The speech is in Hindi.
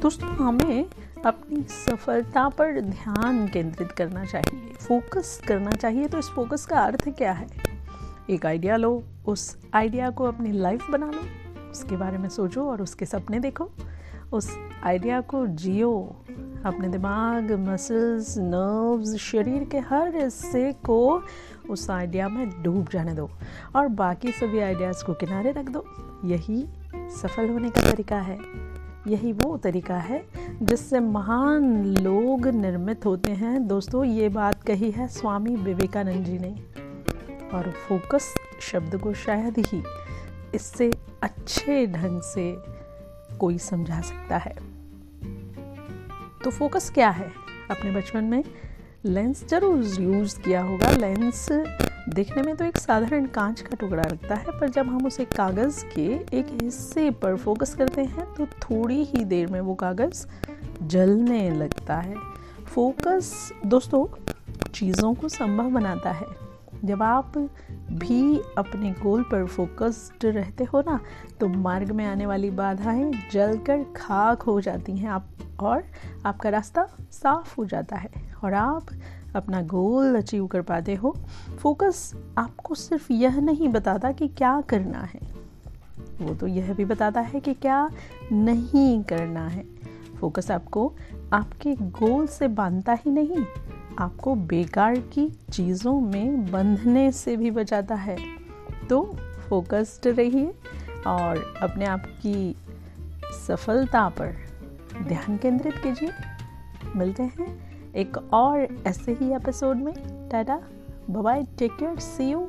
दोस्तों, हमें अपनी सफलता पर ध्यान केंद्रित करना चाहिए, फोकस करना चाहिए। तो इस फोकस का अर्थ क्या है? एक आइडिया लो, उस आइडिया को अपनी लाइफ बना लो, उसके बारे में सोचो और उसके सपने देखो। उस आइडिया को जियो, अपने दिमाग मसल्स नर्व्स शरीर के हर हिस्से को उस आइडिया में डूब जाने दो और बाकी सभी आइडियाज़ को किनारे रख दो। यही सफल होने का तरीका है। यही वो तरीका है जिससे महान लोग निर्मित होते हैं। दोस्तों, ये बात कही है स्वामी विवेकानंद जी ने। और फोकस शब्द को शायद ही इससे अच्छे ढंग से कोई समझा सकता है। तो फोकस क्या है? अपने बचपन में लेंस ज़रूर यूज़ किया होगा। लेंस देखने में तो एक साधारण कांच का टुकड़ा लगता है, पर जब हम उसे कागज़ के एक हिस्से पर फोकस करते हैं तो थोड़ी ही देर में वो कागज़ जलने लगता है। फोकस, दोस्तों, चीज़ों को संभव बनाता है। जब आप भी अपने गोल पर फोकस्ड रहते हो ना तो मार्ग में आने वाली बाधाएँ जलकर खाक हो जाती हैं, आप और आपका रास्ता साफ़ हो जाता है और आप अपना गोल अचीव कर पाते हो। फोकस आपको सिर्फ़ यह नहीं बताता कि क्या करना है, वो तो यह भी बताता है कि क्या नहीं करना है। फोकस आपको आपके गोल से बांधता ही नहीं आपको बेकार की चीज़ों में बंधने से भी बचाता है। तो फोकस्ड रहिए और अपने आप की सफलता पर ध्यान केंद्रित कीजिए। मिलते हैं एक और ऐसे ही एपिसोड में। Tata bye take care see you